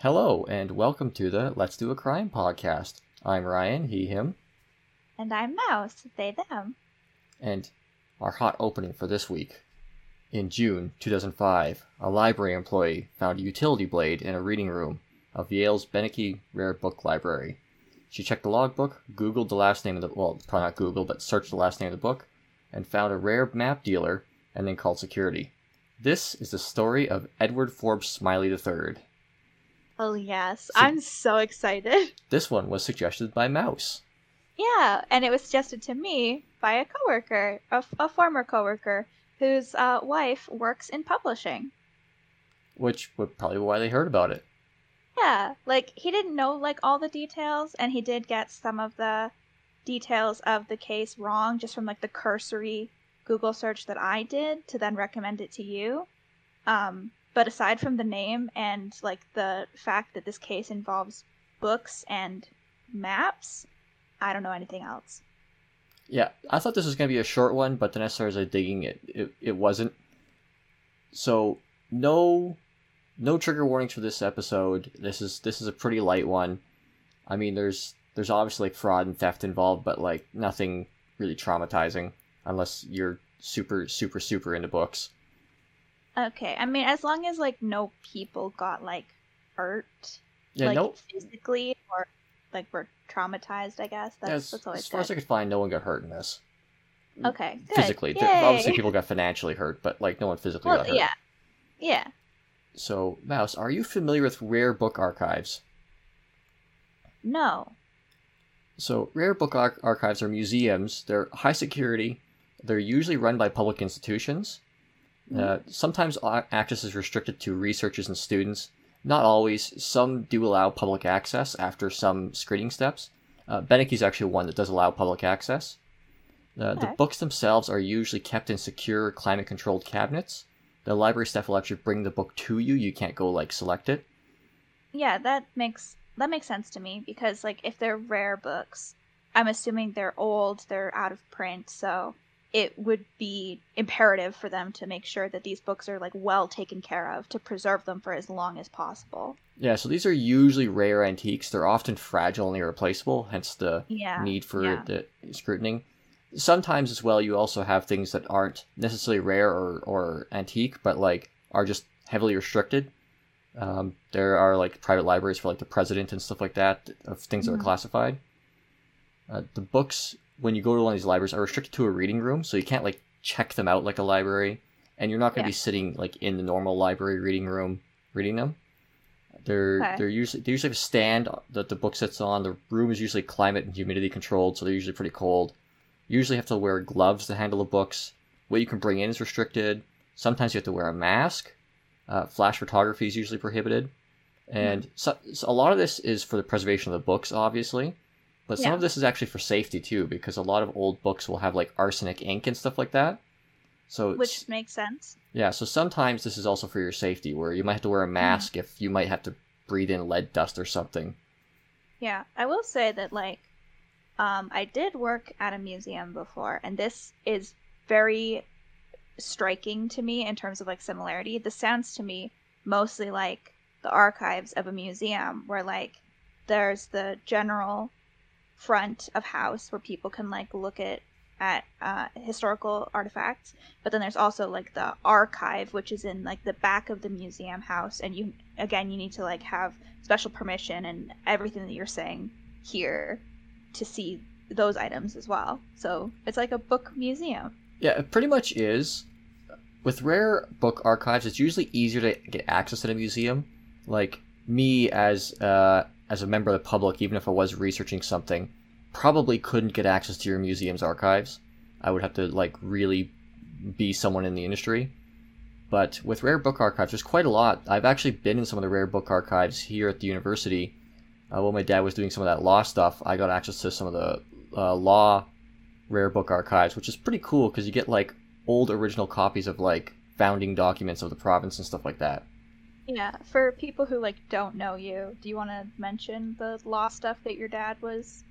Hello, and welcome to the Let's Do a Crime podcast. I'm Ryan, he, him, And I'm Mouse, they, them. and our hot opening for this week. In June 2005, a library employee found a utility blade in a reading room of Yale's Beinecke Rare Book Library. She checked the logbook, Googled the last name of the well, probably not Google, but searched the last name of the book, and found a rare map dealer, and then called security. This is the story of Edward Forbes Smiley III. Oh, yes. So- I'm so excited. This one was suggested by Mouse. Yeah, and it was suggested to me by a coworker, a, a former coworker, whose uh, wife works in publishing. which would probably why they heard about it. Yeah, like he didn't know like all the details, and he did get some of the details of the case wrong just from like the cursory Google search that I did to then recommend it to you. Um, but aside from the name and like the fact that this case involves books and maps, I don't know anything else. Yeah, I thought this was gonna be a short one, but then I started digging it, it, it wasn't. So no, no trigger warnings for this episode. This is this is a pretty light one. I mean, there's there's obviously like fraud and theft involved, but like nothing really traumatizing unless you're super super super into books. Okay, I mean, as long as like no people got like hurt, Yeah, like no. physically or like were traumatized, I guess that's as, that's always as far as I could find, no one got hurt in this. Okay, good. Physically, Yay. obviously people got financially hurt, but like no one physically Well, got hurt. yeah, yeah. So, Mouse, are you familiar with rare book archives? No. So, rare book ar- archives are museums. They're high security. They're usually run by public institutions. Uh, sometimes access is restricted to researchers and students. Not always. Some do allow public access after some screening steps. Uh, Beinecke is actually one that does allow public access. Uh, The books themselves are usually kept in secure, climate-controlled cabinets. The library staff will actually bring the book to you. You can't go like select it. Yeah, that makes that makes sense to me because like if they're rare books, I'm assuming they're old, they're out of print, so it would be imperative for them to make sure that these books are like well taken care of to preserve them for as long as possible. Yeah, so these are usually rare antiques. They're often fragile and irreplaceable, hence the Yeah. need for yeah. the scrutiny. Sometimes as well, you also have things that aren't necessarily rare or, or antique, but like are just heavily restricted. Um, there are like private libraries for like the president and stuff like that of things that are Mhm. classified. Uh, the books when you go to one of these libraries are restricted to a reading room, so you can't like check them out like a library, and you're not going to Yeah. be sitting like in the normal library reading room reading them. They're Okay. they're usually they usually have a stand that the book sits on. The room is usually climate and humidity controlled, so they're usually pretty cold. You usually have to wear gloves to handle the books. What you can bring in is restricted. Sometimes you have to wear a mask. Uh, flash photography is usually prohibited, and so, so a lot of this is for the preservation of the books, obviously. But some Yeah. of this is actually for safety too, because a lot of old books will have like arsenic ink and stuff like that. So Which makes sense. yeah, so sometimes this is also for your safety, where you might have to wear a mask if you might have to breathe in lead dust or something. Yeah, I will say that like um I did work at a museum before and this is very striking to me in terms of like similarity. This sounds to me mostly like the archives of a museum where like there's the general front of house where people can like look at at uh, historical artifacts but then there's also like the archive which is in like the back of the museum house and you again you need to like have special permission and everything that you're saying here to see those items as well so it's like a book museum Yeah, it pretty much is. With rare book archives, it's usually easier to get access to a museum. Like me as uh, as a member of the public, even if I was researching something, probably couldn't get access to your museum's archives. I would have to like really be someone in the industry. But with rare book archives, there's quite a lot. I've actually been in some of the rare book archives here at the university. Uh, while my dad was doing some of that law stuff, I got access to some of the uh, law rare book archives, which is pretty cool because you get like old original copies of like founding documents of the province and stuff like that. Yeah for people who like don't know you do you want to mention the law stuff that your dad was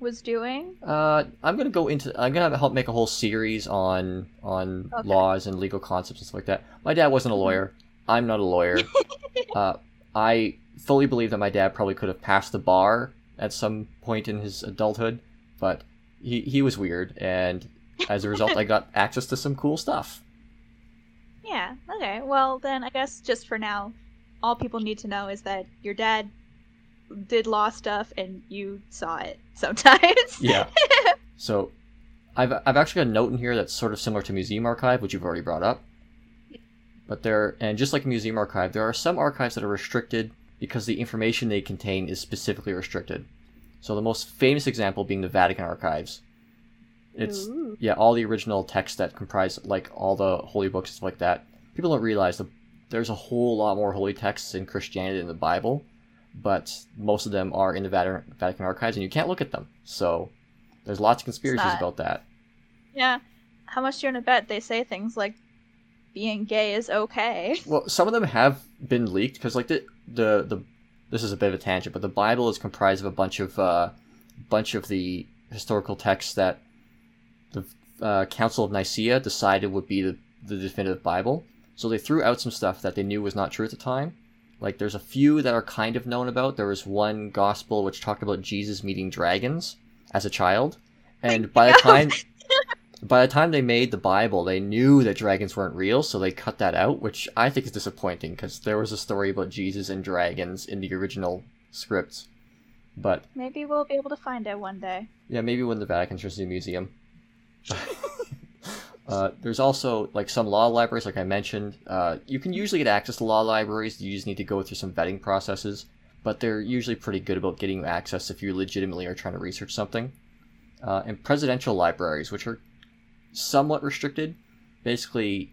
was doing Uh, I'm gonna go into. I'm gonna help make a whole series on on Okay. laws and legal concepts and stuff like that. My dad wasn't a lawyer. I'm not a lawyer. uh, I fully believe that my dad probably could have passed the bar at some point in his adulthood, but he he was weird, and as a result, I got access to some cool stuff. Yeah. Okay. Well, then I guess just for now, all people need to know is that your dad did law stuff and you saw it sometimes. Yeah. So, I've I've actually got a note in here that's sort of similar to Museum Archive, which you've already brought up. But there, and just like Museum Archive, there are some archives that are restricted because the information they contain is specifically restricted. So the most famous example being the Vatican archives. It's Ooh. Yeah, all the original texts that comprise like all the holy books and stuff like that. People don't realize that there's a whole lot more holy texts in Christianity than the Bible, but most of them are in the Vatican, archives, and you can't look at them. So there's lots of conspiracies about that. Yeah. How much do you want to bet they say things like being gay is okay? Well, some of them have been leaked because, like the the the this is a bit of a tangent, but the Bible is comprised of a bunch of uh, bunch of the historical texts that the uh, Council of Nicaea decided would be the, the definitive Bible. So they threw out some stuff that they knew was not true at the time. Like there's a few that are kind of known about. There was one gospel which talked about Jesus meeting dragons as a child, and by the time by the time they made the Bible, they knew that dragons weren't real, so they cut that out, which I think is disappointing because there was a story about Jesus and dragons in the original script. But Maybe we'll be able to find it one day. yeah, maybe when the Vatican into a museum. uh, there's also like some law libraries, like I mentioned. Uh, you can usually get access to law libraries. You just need to go through some vetting processes, but they're usually pretty good about getting you access if you legitimately are trying to research something. Uh, and presidential libraries, which are somewhat restricted. Basically,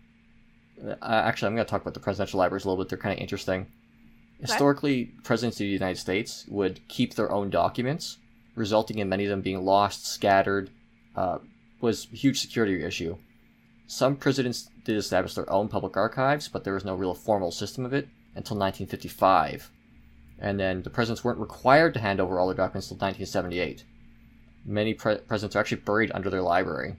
uh, actually, I'm going to talk about the presidential libraries a little bit. They're kind of interesting. Historically, presidents of the United States would keep their own documents, resulting in many of them being lost, scattered, uh, was a huge security issue. Some presidents did establish their own public archives, but there was no real formal system of it until 1955. And then the presidents weren't required to hand over all their documents until 1978. Many pre- presidents are actually buried under their library.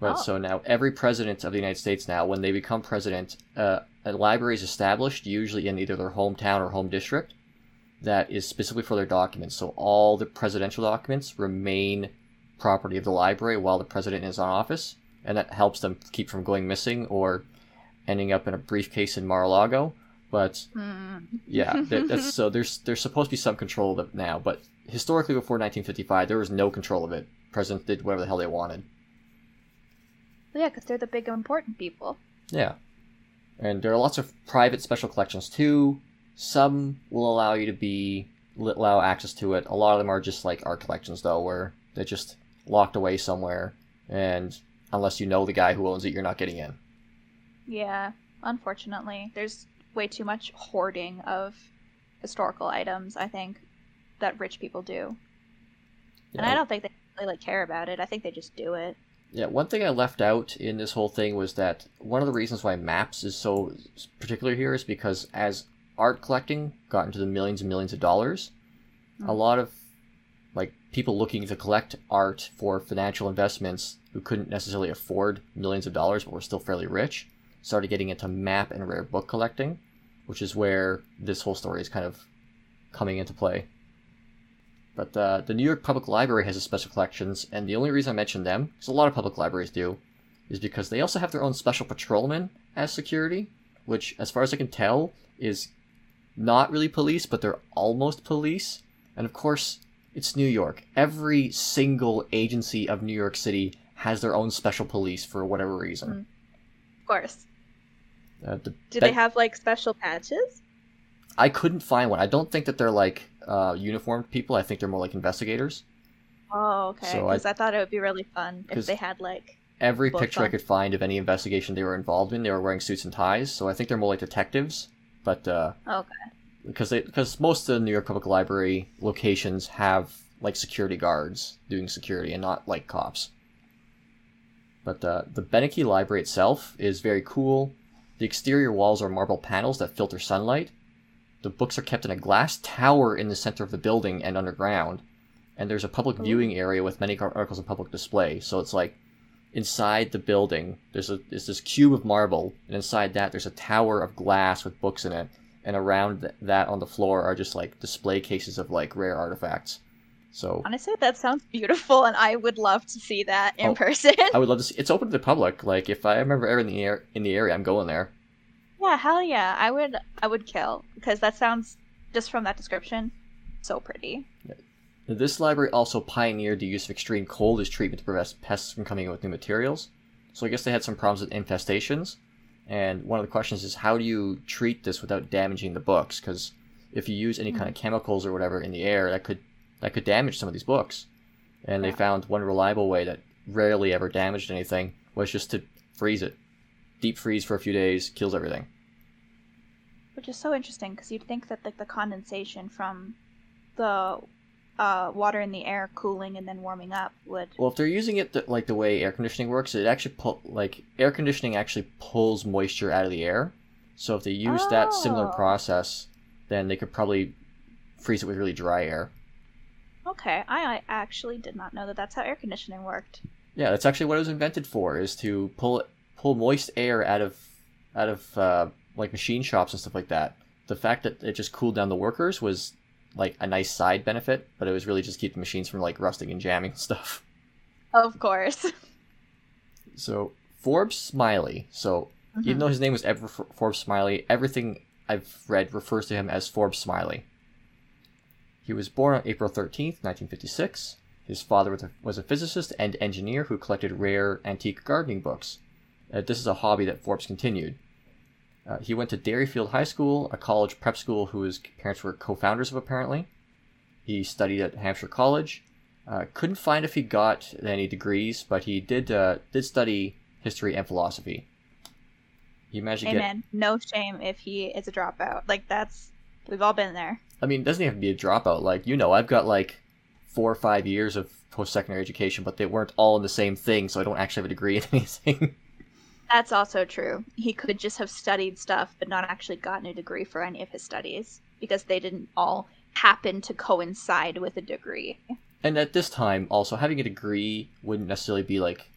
But Oh. so now every president of the United States now, when they become president, uh, a library is established, usually in either their hometown or home district, that is specifically for their documents. So all the presidential documents remain property of the library while the president is on office, and that helps them keep from going missing or ending up in a briefcase in Mar-a-Lago. But Hmm. yeah, that, that's so there's there's supposed to be some control of it now, but historically before 1955, there was no control of it. Presidents did whatever the hell they wanted. Yeah, because they're the big important people. Yeah. And there are lots of private special collections too. Some will allow you to be allow access to it. A lot of them are just like art collections though, where they're just locked away somewhere, and unless you know the guy who owns it, you're not getting in. Yeah, unfortunately, there's way too much hoarding of historical items. I think that rich people do, and I don't think they really like care about it. I think they just do it. Yeah, one thing I left out in this whole thing was that one of the reasons why maps is so particular here is because as art collecting got into the millions and millions of dollars, a Mm. lot of like people looking to collect art for financial investments who couldn't necessarily afford millions of dollars but were still fairly rich started getting into map and rare book collecting, which is where this whole story is kind of coming into play. But uh, the New York Public Library has a special collections, and the only reason I mention them, because a lot of public libraries do, is because they also have their own special patrolmen as security, which, as far as I can tell, is not really police, but they're almost police. And of course, it's New York. Every single agency of New York City has their own special police for whatever reason. Of course. Uh, the, Do that- they have like special patches? I couldn't find one. I don't think that they're like uh, uniformed people. I think they're more like investigators. Oh, okay. So I- Because I... thought it would be really fun if they had like. Every picture I could find of any investigation they were involved in, they were wearing suits and ties. So I think they're more like detectives. But uh, Okay. Because they because most of the New York Public Library locations have like security guards doing security and not like cops. But uh, the Beinecke Library itself is very cool. The exterior walls are marble panels that filter sunlight. The books are kept in a glass tower in the center of the building and underground. And there's a public viewing area with many articles on public display. So it's like inside the building, there's a there's this cube of marble, and inside that there's a tower of glass with books in it and around th- that on the floor are just like display cases of like rare artifacts. So Honestly, that sounds beautiful, and I would love to see that in Oh, person. I would love to see. It's open to the public. Like if I remember ever in the air in the area, I'm going there. yeah, hell yeah, I would. I would kill because that sounds just from that description so pretty. This library also pioneered the use of extreme cold as treatment to prevent pests from coming in with new materials. So I guess they had some problems with infestations. And one of the questions is how do you treat this without damaging the books? Because if you use any hmm. kind of chemicals or whatever in the air, that could that could damage some of these books. And they found one reliable way that rarely ever damaged anything was just to freeze it. Deep freeze for a few days kills everything. Which is so interesting because you'd think that like the condensation from the uh, water in the air cooling and then warming up would. Well, if they're using it th- like the way air conditioning works, it actually pull like air conditioning actually pulls moisture out of the air. So if they use that similar Oh. process, then they could probably freeze it with really dry air. Okay, I, I actually did not know that that's how air conditioning worked. Yeah, that's actually what it was invented for: is to pull pull moist air out of out of uh, like machine shops and stuff like that. The fact that it just cooled down the workers was like a nice side benefit, but it was really just keep the machines from like rusting and jamming and stuff. Of course. So Forbes Smiley. So even though his name was ever Forbes Smiley, everything I've read refers to him as Forbes Smiley. He was born on April 13th, 1956. His father was a, was a physicist and engineer who collected rare antique gardening books. Uh, this is a hobby that Forbes continued. Uh, he went to Deerfield High School, a college prep school whose parents were co founders of, apparently. He studied at Hampshire College. Uh, couldn't find if he got any degrees, but he did uh, did study history and philosophy. He managed to get. Amen. No shame if he is a dropout. Like that's we've all been there. I mean, it doesn't have to be a dropout. Like you know, I've got like four or five years of post secondary education, but they weren't all in the same thing, so I don't actually have a degree in anything. That's also true. He could just have studied stuff but not actually gotten a degree for any of his studies because they didn't all happen to coincide with a degree. and at this time, also having a degree wouldn't necessarily be like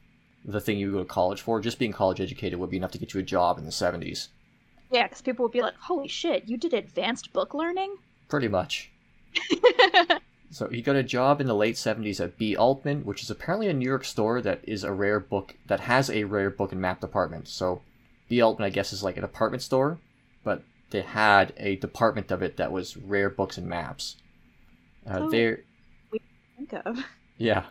the thing you go to college for. Just being college educated would be enough to get you a job in the seventies, Yeah, because people would be like, "Holy shit, you did advanced book learning?" pretty much. So he got a job in the late 70s at B. Altman, which is apparently a New York store that is a rare book that has a rare book and map department. So B. Altman, I guess, is like a department store, but they had a department of it that was rare books and maps. Uh, Oh. There, Think of. yeah,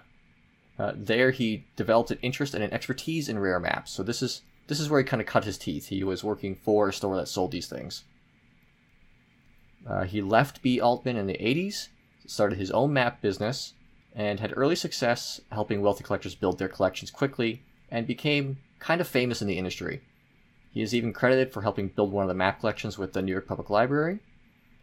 uh, there he developed an interest and an expertise in rare maps. So this is this is where he kind of cut his teeth. He was working for a store that sold these things. Uh, he left B. Altman in the 80s, started his own map business, and had early success helping wealthy collectors build their collections quickly, and became kind of famous in the industry. He is even credited for helping build one of the map collections with the New York Public Library.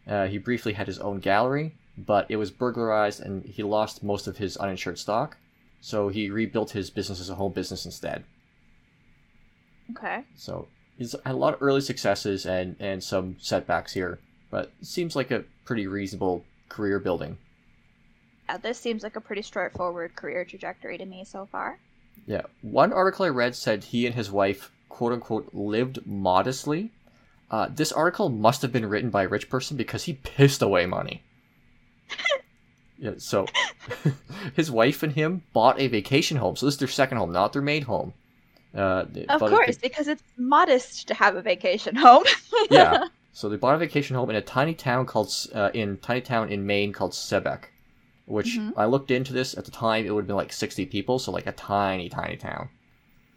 Uh, he briefly had his own gallery, but it was burglarized and he lost most of his uninsured stock, so he rebuilt his business as a home business instead. Okay. So he's had a lot of early successes and, and some setbacks here, but seems like a pretty reasonable career building. Yeah, this seems like a pretty straightforward career trajectory to me so far. Yeah. One article I read said he and his wife, quote unquote, lived modestly. Uh, this article must have been written by a rich person because he pissed away money. yeah, so his wife and him bought a vacation home. So this is their second home, not their main home. Uh, Of course, because it's modest to have a vacation home. yeah. So they bought a vacation home in a tiny town called uh, in tiny town in Maine called Sebec, which Mhm. I looked into this at the time. It would have been like sixty people, so like a tiny, tiny town.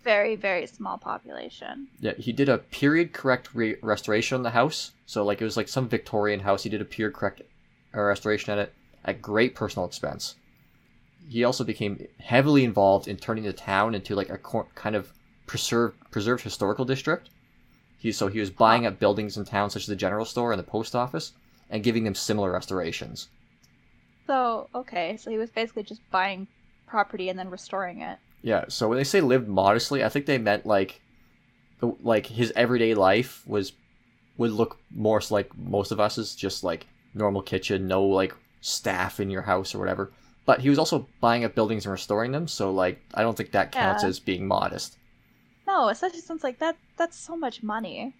very, very small population. Yeah, he did a period correct re- restoration on the house. So like it was like some Victorian house. He did a period correct uh, restoration at it at great personal expense. He also became heavily involved in turning the town into like a cor- kind of preserved preserved historical district. He so he was buying up buildings in town such as the general store and the post office and giving them similar restorations. So, okay, so he was basically just buying property and then restoring it. Yeah, so when they say lived modestly, I think they meant like, like his everyday life was would look more like most of us is just like normal kitchen, no like staff in your house or whatever. But he was also buying up buildings and restoring them, so like I don't think that counts Yeah. as being modest. No, especially since like that that's so much money.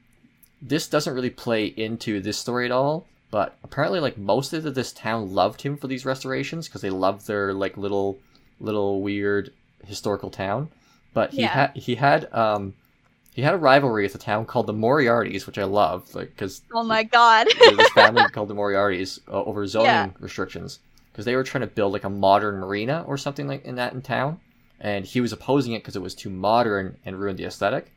this doesn't really play into this story at all. But apparently, like most of this town loved him for these restorations because they loved their like little, little weird historical town. But he Yeah. had he had um he had a rivalry with a town called the Moriartys, which I love, like because Oh my god. this family called the Moriartys uh, over zoning Yeah. restrictions because they were trying to build like a modern marina or something like in that in town, and he was opposing it because it was too modern and ruined the aesthetic.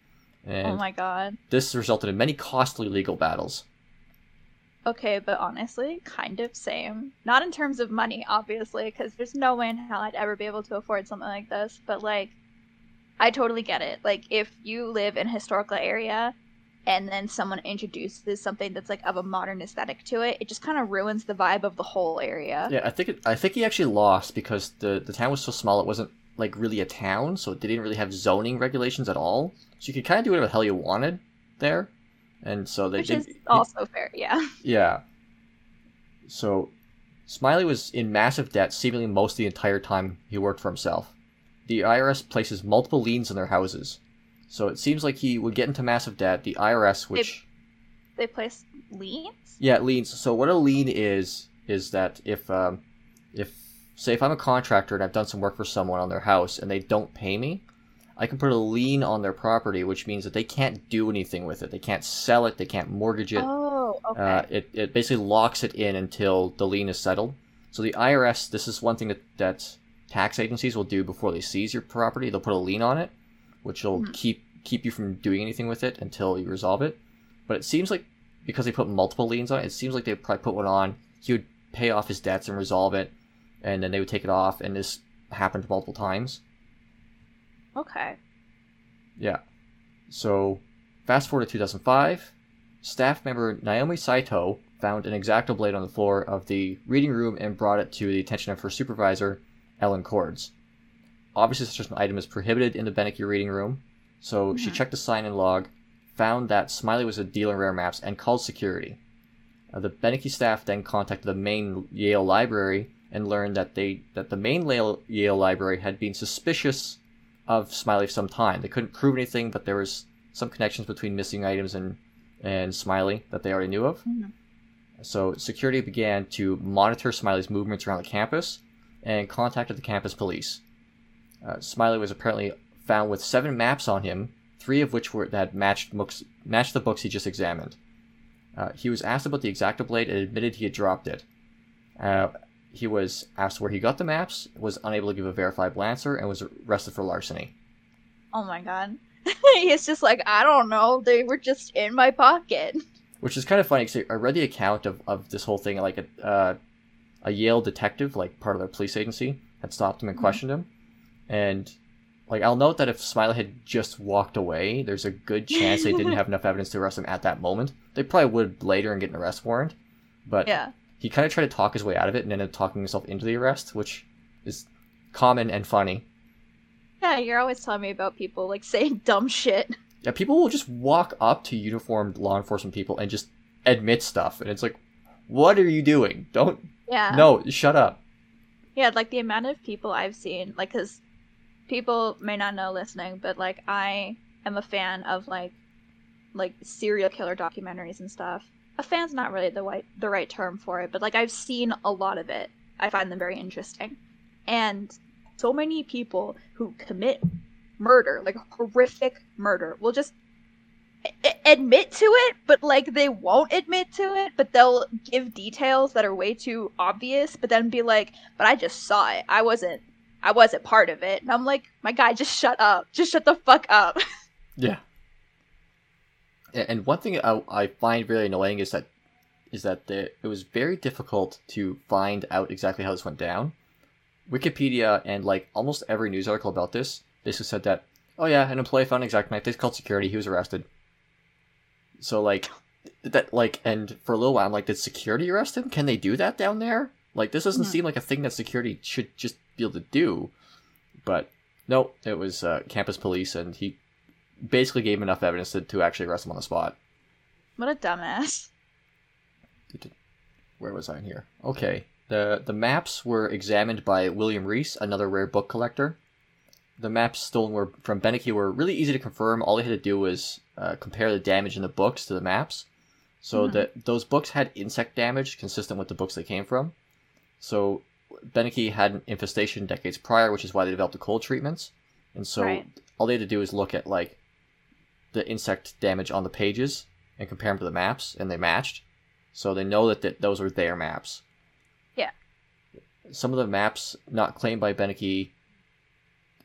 And oh my god. this resulted in many costly legal battles. Okay, but honestly, kind of same. Not in terms of money, obviously, because there's no way in hell I'd ever be able to afford something like this. But like, I totally get it. Like, if you live in a historical area, and then someone introduces something that's like of a modern aesthetic to it, it just kind of ruins the vibe of the whole area. Yeah, I think it, I think he actually lost because the the town was so small it wasn't like really a town, so it didn't really have zoning regulations at all. So you could kind of do whatever the hell you wanted there, and so they Which did. is also fair, yeah. Yeah. So, Smiley was in massive debt seemingly most of the entire time he worked for himself. The IRS places multiple liens on their houses. So it seems like he would get into massive debt. The IRS, which. They place liens? Yeah, liens. So what a lien is, is that if, um, if, say, if I'm a contractor and I've done some work for someone on their house and they don't pay me, I can put a lien on their property, which means that they can't do anything with it. They can't sell it. They can't mortgage it. Oh, okay. Uh, it, it basically locks it in until the lien is settled. So the IRS, this is one thing that, that tax agencies will do before they seize your property. They'll put a lien on it, which will Mhm. keep keep you from doing anything with it until you resolve it. But it seems like because they put multiple liens on it, it seems like they probably put one on. He would pay off his debts and resolve it, and then they would take it off. And this happened multiple times. okay. Yeah. So, fast forward to 2005, staff member Naomi Saito found an Exacto blade on the floor of the reading room and brought it to the attention of her supervisor, Ellen Cordes. Obviously, such an item is prohibited in the Beinecke reading room, so she Mhm. checked the sign in log, found that Smiley was a dealer in rare maps, and called security. Uh, the Beinecke staff then contacted the main Yale library and learned that they that the main Yale, Yale library had been suspicious of Smiley for some time. They couldn't prove anything, but there was some connections between missing items and and Smiley that they already knew of. Mhm. So security began to monitor Smiley's movements around the campus and contacted the campus police. Uh, Smiley was apparently found with seven maps on him, three of which were that matched books matched the books he just examined. Uh, he was asked about the Exacto blade and admitted he had dropped it. Uh, he was asked where he got the maps, was unable to give a verifiable answer, and was arrested for larceny. Oh my god. He's just like, I don't know. They were just in my pocket. Which is kind of funny because I read the account of, of this whole thing. Like a uh, a Yale detective, like part of their police agency, had stopped him and Mhm. questioned him, and like I'll note that if Smiley had just walked away, there's a good chance they didn't have enough evidence to arrest him at that moment. They probably would later and get an arrest warrant, but Yeah. He kind of tried to talk his way out of it and ended up talking himself into the arrest, which is common and funny. Yeah, you're always telling me about people like saying dumb shit. Yeah, people will just walk up to uniformed law enforcement people and just admit stuff, and it's like, what are you doing? Don't Yeah. no, shut up. Yeah, like the amount of people I've seen, like, because people may not know listening, but like, I am a fan of like, like serial killer documentaries and stuff. A fan's not really the right the right term for it, but like, I've seen a lot of it. I find them very interesting, and so many people who commit murder, like horrific murder, will just a- admit to it, but like they won't admit to it, but they'll give details that are way too obvious, but then be like, "But I just saw it. I wasn't. I wasn't part of it." And I'm like, "My guy, just shut up. Just shut the fuck up." Yeah. And one thing I, I find really annoying is that is that the, it was very difficult to find out exactly how this went down. Wikipedia and like almost every news article about this basically said that, oh yeah, an employee found an exact knife. They called security. He was arrested. So like that like and for a little while I'm like, did security arrest him? Can they do that down there? Like this doesn't Hmm. seem like a thing that security should just be able to do. But no, it was uh, campus police, and he basically gave enough evidence to, to actually arrest him on the spot. what a dumbass. Where was I in here? Okay. The the maps were examined by William Reese, another rare book collector. The maps stolen were from Beinecke were really easy to confirm. All they had to do was uh, compare the damage in the books to the maps. So Mhm. that those books had insect damage consistent with the books they came from. So Beinecke had an infestation decades prior, which is why they developed the cold treatments. And so Right. all they had to do is look at like the insect damage on the pages and compare them to the maps, and they matched. So they know that, that those are their maps. Yeah. Some of the maps not claimed by Beinecke,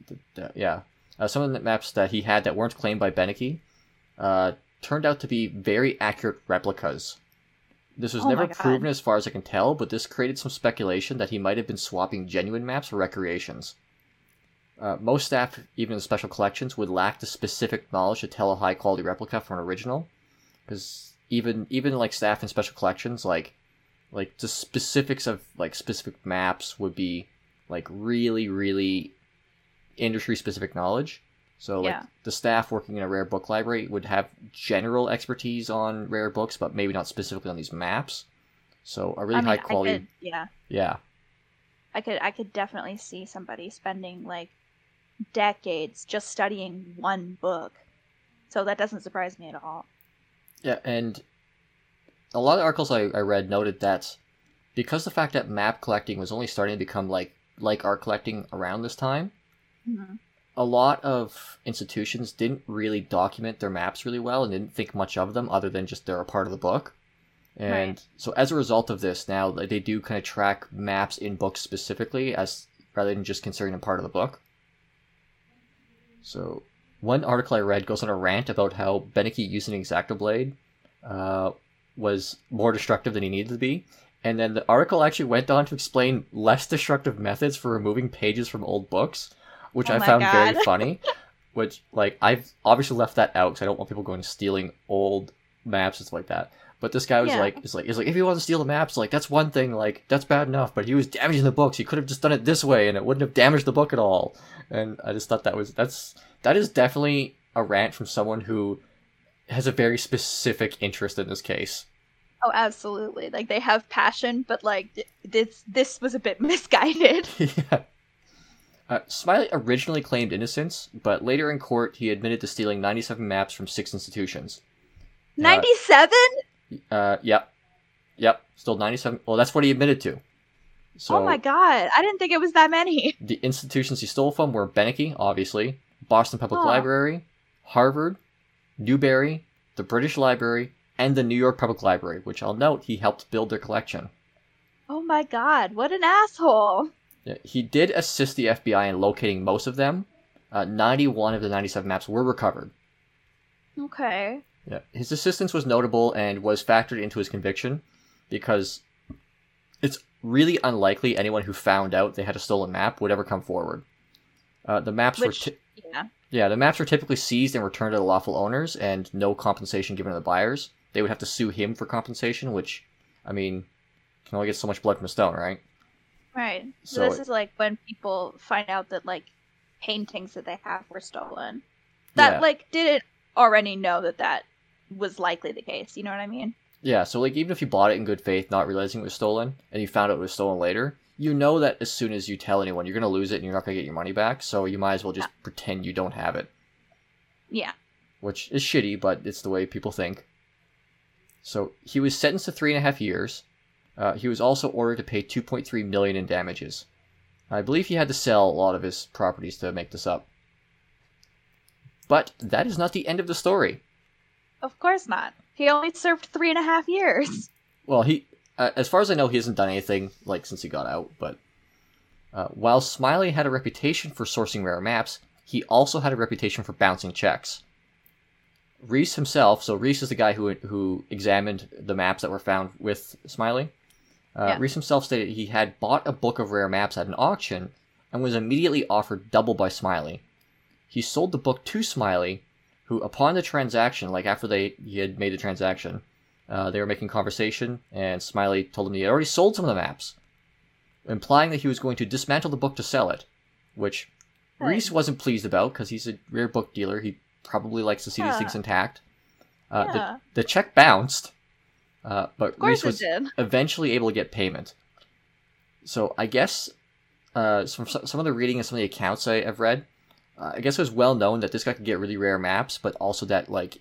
th- th- yeah, uh, some of the maps that he had that weren't claimed by Beinecke, uh, turned out to be very accurate replicas. This was Oh never proven as far as I can tell, but this created some speculation that he might have been swapping genuine maps for recreations. Uh, most staff, even in special collections, would lack the specific knowledge to tell a high quality replica from an original, because even even like staff in special collections, like like the specifics of like specific maps would be like really really industry specific knowledge. So like Yeah. the staff working in a rare book library would have general expertise on rare books, but maybe not specifically on these maps. So a really I mean, high quality, could, yeah, yeah, I could, I could definitely see somebody spending like decades just studying one book. So that doesn't surprise me at all. Yeah, and a lot of articles I, I read noted that because the fact that map collecting was only starting to become like like art collecting around this time, Mhm. a lot of institutions didn't really document their maps really well and didn't think much of them other than just they're a part of the book. And Right. so as a result of this, now they do kind of track maps in books specifically as rather than just considering them part of the book. So one article I read goes on a rant about how Beinecke using an Exacto blade uh, was more destructive than he needed to be. And then the article actually went on to explain less destructive methods for removing pages from old books, which Oh I my found very funny. Which, like, I've obviously left that out because I don't want people going stealing old maps and stuff like that. But this guy was Yeah. like, "Is like, is like, if he wants to steal the maps, like that's one thing, like that's bad enough. But he was damaging the books. He could have just done it this way, and it wouldn't have damaged the book at all." And I just thought that was that's that is definitely a rant from someone who has a very specific interest in this case. Oh, absolutely. Like they have passion, but like this, this was a bit misguided. yeah. Uh, Smiley originally claimed innocence, but later in court he admitted to stealing 97 maps from six institutions. Ninety-seven. Uh, yep. Yep. Still 97. Well, that's what he admitted to. So oh my god! I didn't think it was that many. the institutions he stole from were Beinecke, obviously, Boston Public Huh. Library, Harvard, Newberry, the British Library, and the New York Public Library, which I'll note he helped build their collection. Oh my god! What an asshole! He did assist the FBI in locating most of them. Uh, 91 of the 97 maps were recovered. Okay. Yeah, his assistance was notable and was factored into his conviction because it's really unlikely anyone who found out they had a stolen map would ever come forward. Uh, the maps Which, were ti- yeah. yeah, the maps were typically seized and returned to the lawful owners, and no compensation given to the buyers. They would have to sue him for compensation, which, I mean, can only get so much blood from a stone, right? Right. So, So this it- is like when people find out that like paintings that they have were stolen. That Yeah. like didn't already know that that was likely the case. You know what I mean? Yeah, so like even if you bought it in good faith, not realizing it was stolen, and you found out it was stolen later, you know that as soon as you tell anyone, you're gonna lose it and you're not gonna get your money back. So you might as well just pretend you don't have it, Yeah. which is shitty, but it's the way people think. So he was sentenced to three and a half years. Uh, he was also ordered to pay 2.3 million in damages. I believe he had to sell a lot of his properties to make this up. But that is not the end of the story. Of course not. He only served three and a half years. Well, he, uh, as far as I know, he hasn't done anything like since he got out. But uh, while Smiley had a reputation for sourcing rare maps, he also had a reputation for bouncing checks. Reese himself, so Reese is the guy who who examined the maps that were found with Smiley. Uh, Yeah. Reese himself stated he had bought a book of rare maps at an auction and was immediately offered double by Smiley. He sold the book to Smiley, who, upon the transaction, like after they he had made the transaction, uh, they were making conversation, and Smiley told him he had already sold some of the maps, implying that he was going to dismantle the book to sell it, which Right. Reese wasn't pleased about because he's a rare book dealer. He probably likes to see these things intact. Uh, yeah. the, the check bounced, uh, but Reese was eventually able to get payment. So I guess uh, some some of the reading and some of the accounts I, I've read, uh, I guess it was well known that this guy could get really rare maps, but also that like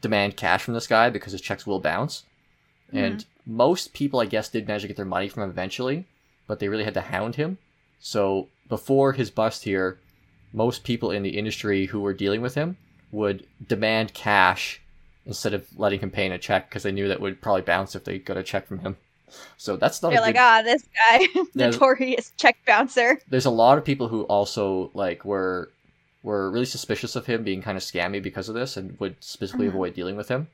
demand cash from this guy because his checks will bounce. And most people, I guess, did manage to get their money from him eventually, but they really had to hound him. So before his bust here, most people in the industry who were dealing with him would demand cash instead of letting him pay in a check because they knew that would probably bounce if they got a check from him. So that's not. You're like, good... ah, this guy, notorious check bouncer. There's a lot of people who also like were were really suspicious of him being kind of scammy because of this and would specifically Mhm. avoid dealing with him.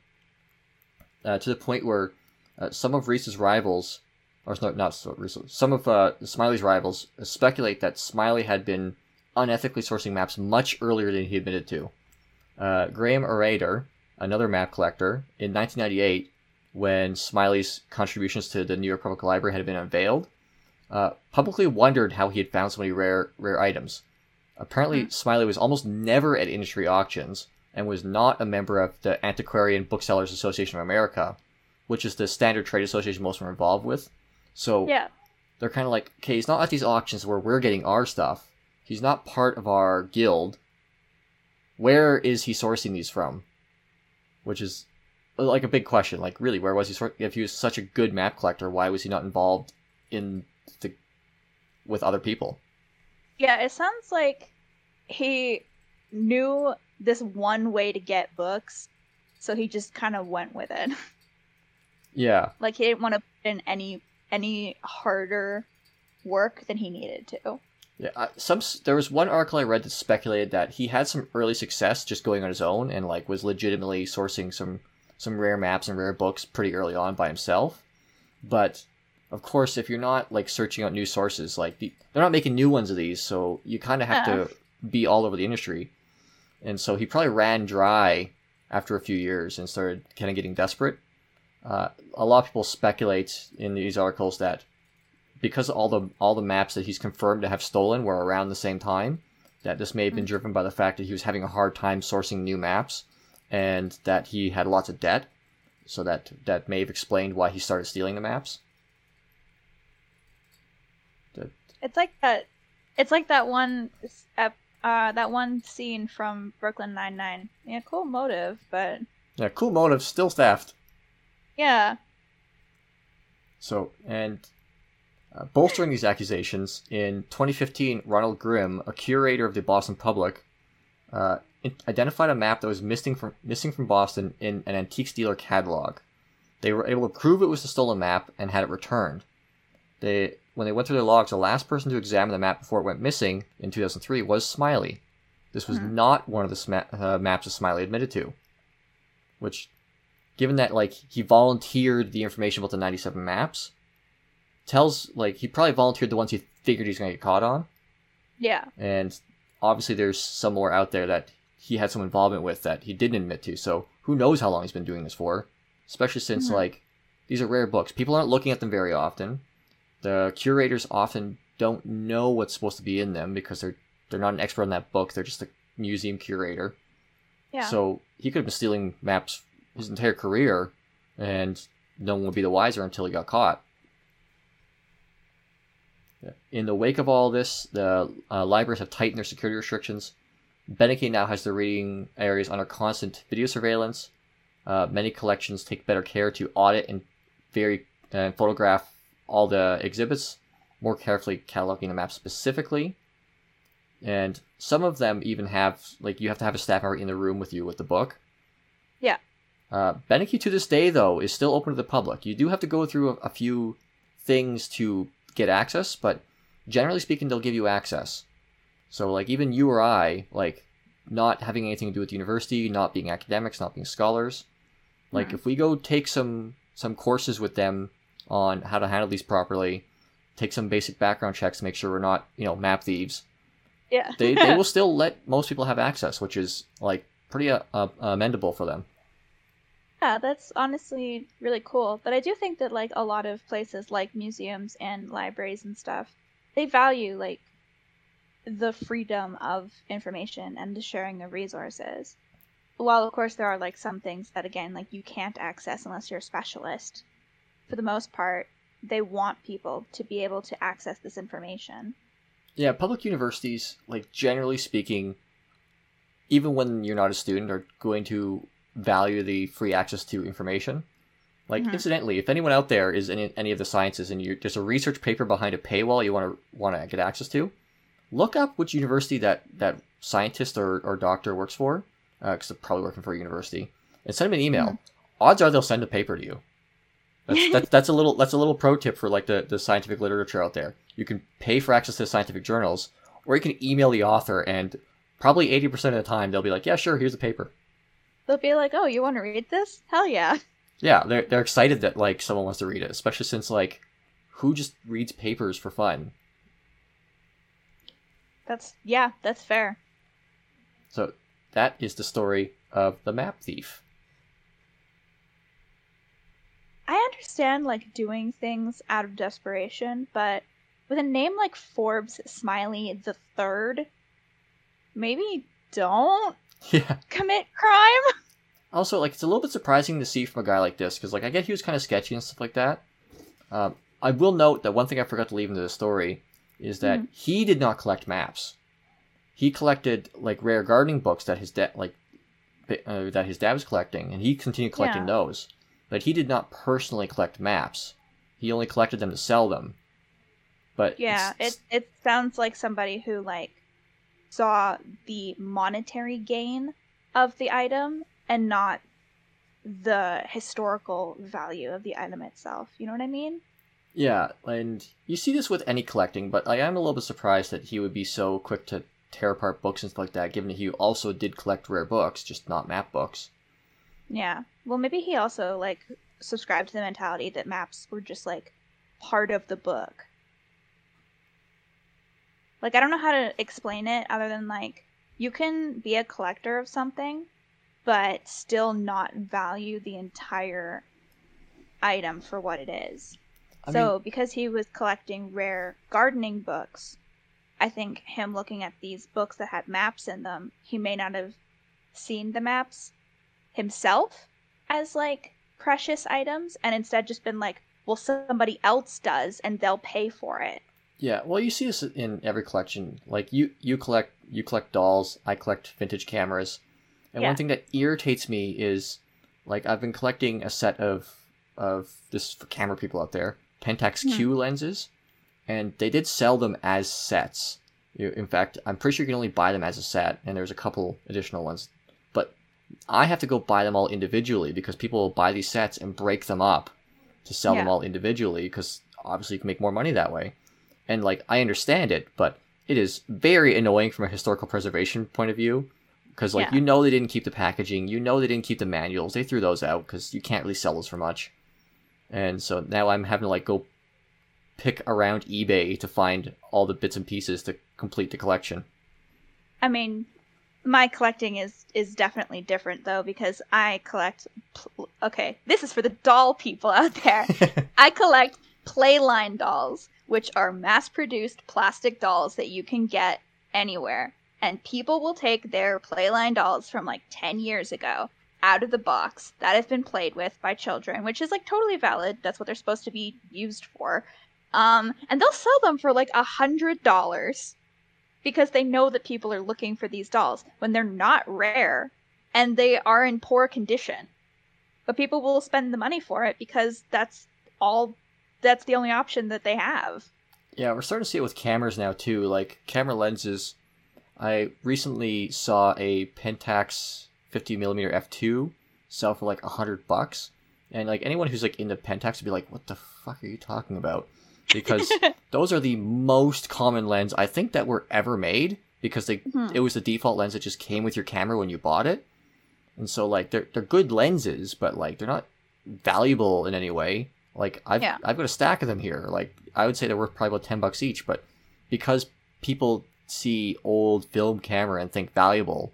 Uh, to the point where uh, some of Reese's rivals, or no, not Reese, some of uh, Smiley's rivals speculate that Smiley had been unethically sourcing maps much earlier than he admitted to. Uh, Graham Arader, another map collector, in 1998, when Smiley's contributions to the New York Public Library had been unveiled, uh, publicly wondered how he had found so many rare rare items. Apparently, Hmm. Smiley was almost never at industry auctions and was not a member of the Antiquarian Booksellers Association of America, which is the standard trade association most are involved with. So Yeah. they're kind of like, okay, he's not at these auctions where we're getting our stuff. He's not part of our guild. Where is he sourcing these from? Which is like a big question. Like, really, where was he? If he was such a good map collector, why was he not involved in the with other people? Yeah, it sounds like he knew this one way to get books, so he just kind of went with it. Yeah, like he didn't want to put in any any harder work than he needed to. yeah. I, some there was one article I read that speculated that he had some early success just going on his own and like was legitimately sourcing some some rare maps and rare books pretty early on by himself. But of course, if you're not like searching out new sources, like the, they're not making new ones of these, so you kind of have to be all over the industry. And so he probably ran dry after a few years and started kind of getting desperate. Uh, a lot of people speculate in these articles that because all the all the maps that he's confirmed to have stolen were around the same time, that this may have been Mm. driven by the fact that he was having a hard time sourcing new maps, and that he had lots of debt, so that that may have explained why he started stealing the maps. It's like that. It's like that one. Uh, that one scene from Brooklyn Nine Nine. Yeah, cool motive, but Yeah, cool motive, still theft. yeah, So, and uh, bolstering these accusations, in 2015, Ronald Grim, a curator of the Boston Public, uh, identified a map that was missing from missing from Boston in an antiques dealer catalog. They were able to prove it was the stolen map and had it returned. They, when they went through their logs, the last person to examine the map before it went missing in 2003 was Smiley. This was Hmm. not one of the sma- uh, maps that Smiley admitted to. Which, given that like he volunteered the information about the 97 maps, tells like he probably volunteered the ones he figured he's gonna get caught on, yeah, and obviously there's some more out there that he had some involvement with that he didn't admit to. So who knows how long he's been doing this for? Especially since Mhm. like these are rare books. People aren't looking at them very often. The curators often don't know what's supposed to be in them because they're they're not an expert on that book. They're just a museum curator. yeah. So he could have been stealing maps his entire career, and no one would be the wiser until he got caught. In the wake of all this, the uh, libraries have tightened their security restrictions. Beinecke now has the reading areas under constant video surveillance. Uh, many collections take better care to audit and very and photograph all the exhibits, more carefully cataloging the maps specifically. And some of them even have like you have to have a staff member in the room with you with the book. Yeah. Uh, Beinecke to this day though is still open to the public. You do have to go through a, a few things to get access, but generally speaking, they'll give you access. So like even you or I, like not having anything to do with the university, not being academics, not being scholars, like Mhm. if we go take some some courses with them on how to handle these properly, take some basic background checks to make sure we're not you know map thieves yeah. they, they will still let most people have access, which is like pretty uh, uh, amendable for them. Yeah, that's honestly really cool. But I do think that like a lot of places like museums and libraries and stuff, they value like the freedom of information and the sharing of resources. While of course there are like some things that again like you can't access unless you're a specialist. For the most part, they want people to be able to access this information. Yeah, public universities, like generally speaking, even when you're not a student, are going to value the free access to information. Like, Mhm. incidentally, if anyone out there is in any of the sciences and you there's a research paper behind a paywall you want to want to get access to, look up which university that that scientist or, or doctor works for, because they're probably working for a university, and send them an email. Mhm. Odds are they'll send a paper to you. That's, that's, that's a little that's a little pro tip for like the, the scientific literature out there. You can pay for access to scientific journals, or you can email the author, and probably eighty percent of the time they'll be like, "Yeah, sure, here's the paper." They'll be like, "Oh, you want to read this? Hell yeah!" Yeah, they're they're excited that like someone wants to read it, especially since like who just reads papers for fun? That's yeah, that's fair. So that is the story of the map thief. I understand like doing things out of desperation, but with a name like Forbes Smiley the Third, maybe don't Yeah. commit crime. Also, like it's a little bit surprising to see from a guy like this because, like, I get he was kind of sketchy and stuff like that. Um, I will note that one thing I forgot to leave into the story is that Mhm. he did not collect maps. He collected like rare gardening books that his dad, like, uh, that his dad was collecting, and he continued collecting Yeah. those. But he did not personally collect maps. He only collected them to sell them. But Yeah, it it sounds like somebody who like saw the monetary gain of the item and not the historical value of the item itself. You know what I mean? Yeah, and you see this with any collecting, but I am a little bit surprised that he would be so quick to tear apart books and stuff like that, given that he also did collect rare books, just not map books. Yeah. Well, maybe he also like subscribed to the mentality that maps were just like part of the book. Like I don't know how to explain it other than like you can be a collector of something but still not value the entire item for what it is. I so, mean, because he was collecting rare gardening books, I think him looking at these books that had maps in them, he may not have seen the maps himself as like precious items and instead just been like, well, somebody else does and they'll pay for it. yeah, well, you see this in every collection. Like you, you collect, you collect dolls. I collect vintage cameras, and Yeah. one thing that irritates me is, like, I've been collecting a set of of this for camera people out there, Pentax Hmm. Q lenses, and they did sell them as sets. In fact, I'm pretty sure you can only buy them as a set, and there's a couple additional ones. But I have to go buy them all individually because people will buy these sets and break them up to sell them all individually because obviously you can make more money that way. And like I understand it, but it is very annoying from a historical preservation point of view because like Yeah. you know they didn't keep the packaging, you know they didn't keep the manuals, they threw those out because you can't really sell those for much. And so now I'm having to like go pick around eBay to find all the bits and pieces to complete the collection. I mean, my collecting is is definitely different though because I collect. Pl- okay, this is for the doll people out there. I collect Playline dolls, which are mass-produced plastic dolls that you can get anywhere, and people will take their Playline dolls from like ten years ago out of the box that have been played with by children, which is like totally valid. That's what they're supposed to be used for. Um, and they'll sell them for like a hundred dollars because they know that people are looking for these dolls when they're not rare and they are in poor condition. But people will spend the money for it because that's all that's the only option that they have. Yeah, we're starting to see it with cameras now too. Like camera lenses. I recently saw a Pentax 50 millimeter f2 sell for like a hundred bucks, and like anyone who's like into Pentax would be like, "What the fuck are you talking about?" Because those are the most common lens I think that were ever made because they Mhm. it was the default lens that just came with your camera when you bought it, and so like they're they're good lenses, but like they're not valuable in any way. Like I've Yeah. I've got a stack of them here. Like I would say they're worth probably about ten bucks each, but because people see old film camera and think valuable,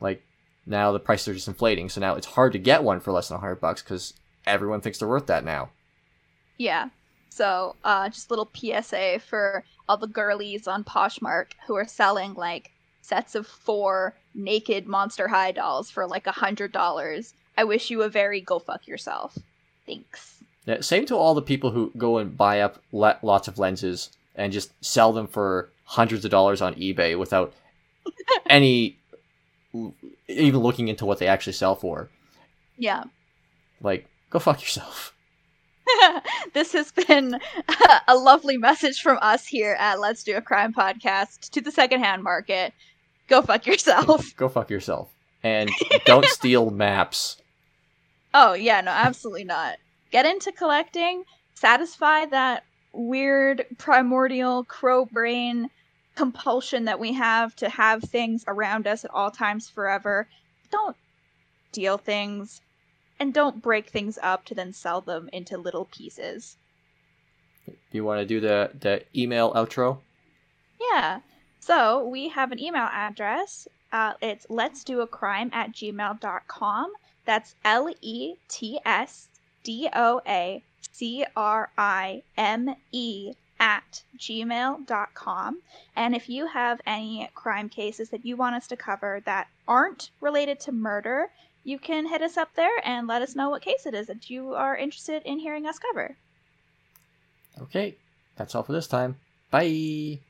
like now the prices are just inflating. So now it's hard to get one for less than hundred bucks because everyone thinks they're worth that now. Yeah. So, uh, just a little PSA for all the girlies on Poshmark who are selling like sets of four naked Monster High dolls for like a hundred dollars. I wish you a very go fuck yourself. Thanks. Yeah, same to all the people who go and buy up le- lots of lenses and just sell them for hundreds of dollars on eBay without any even looking into what they actually sell for. Yeah. Like, go fuck yourself. this has been a lovely message from us here at Let's Do a Crime podcast to the secondhand market. Go fuck yourself. Go fuck yourself. And don't steal maps. Oh, yeah, no, absolutely not. Get into collecting, satisfy that weird primordial crow brain compulsion that we have to have things around us at all times forever. Don't deal things and don't break things up to then sell them into little pieces. Do you want to do the the email outro? Yeah. So we have an email address. Uh, it's let's do a crime at gmail.com. That's L E T S D O A C R I M E at gmail.com. And if you have any crime cases that you want us to cover that aren't related to murder, you can hit us up there and let us know what case it is that you are interested in hearing us cover. Okay, that's all for this time. Bye.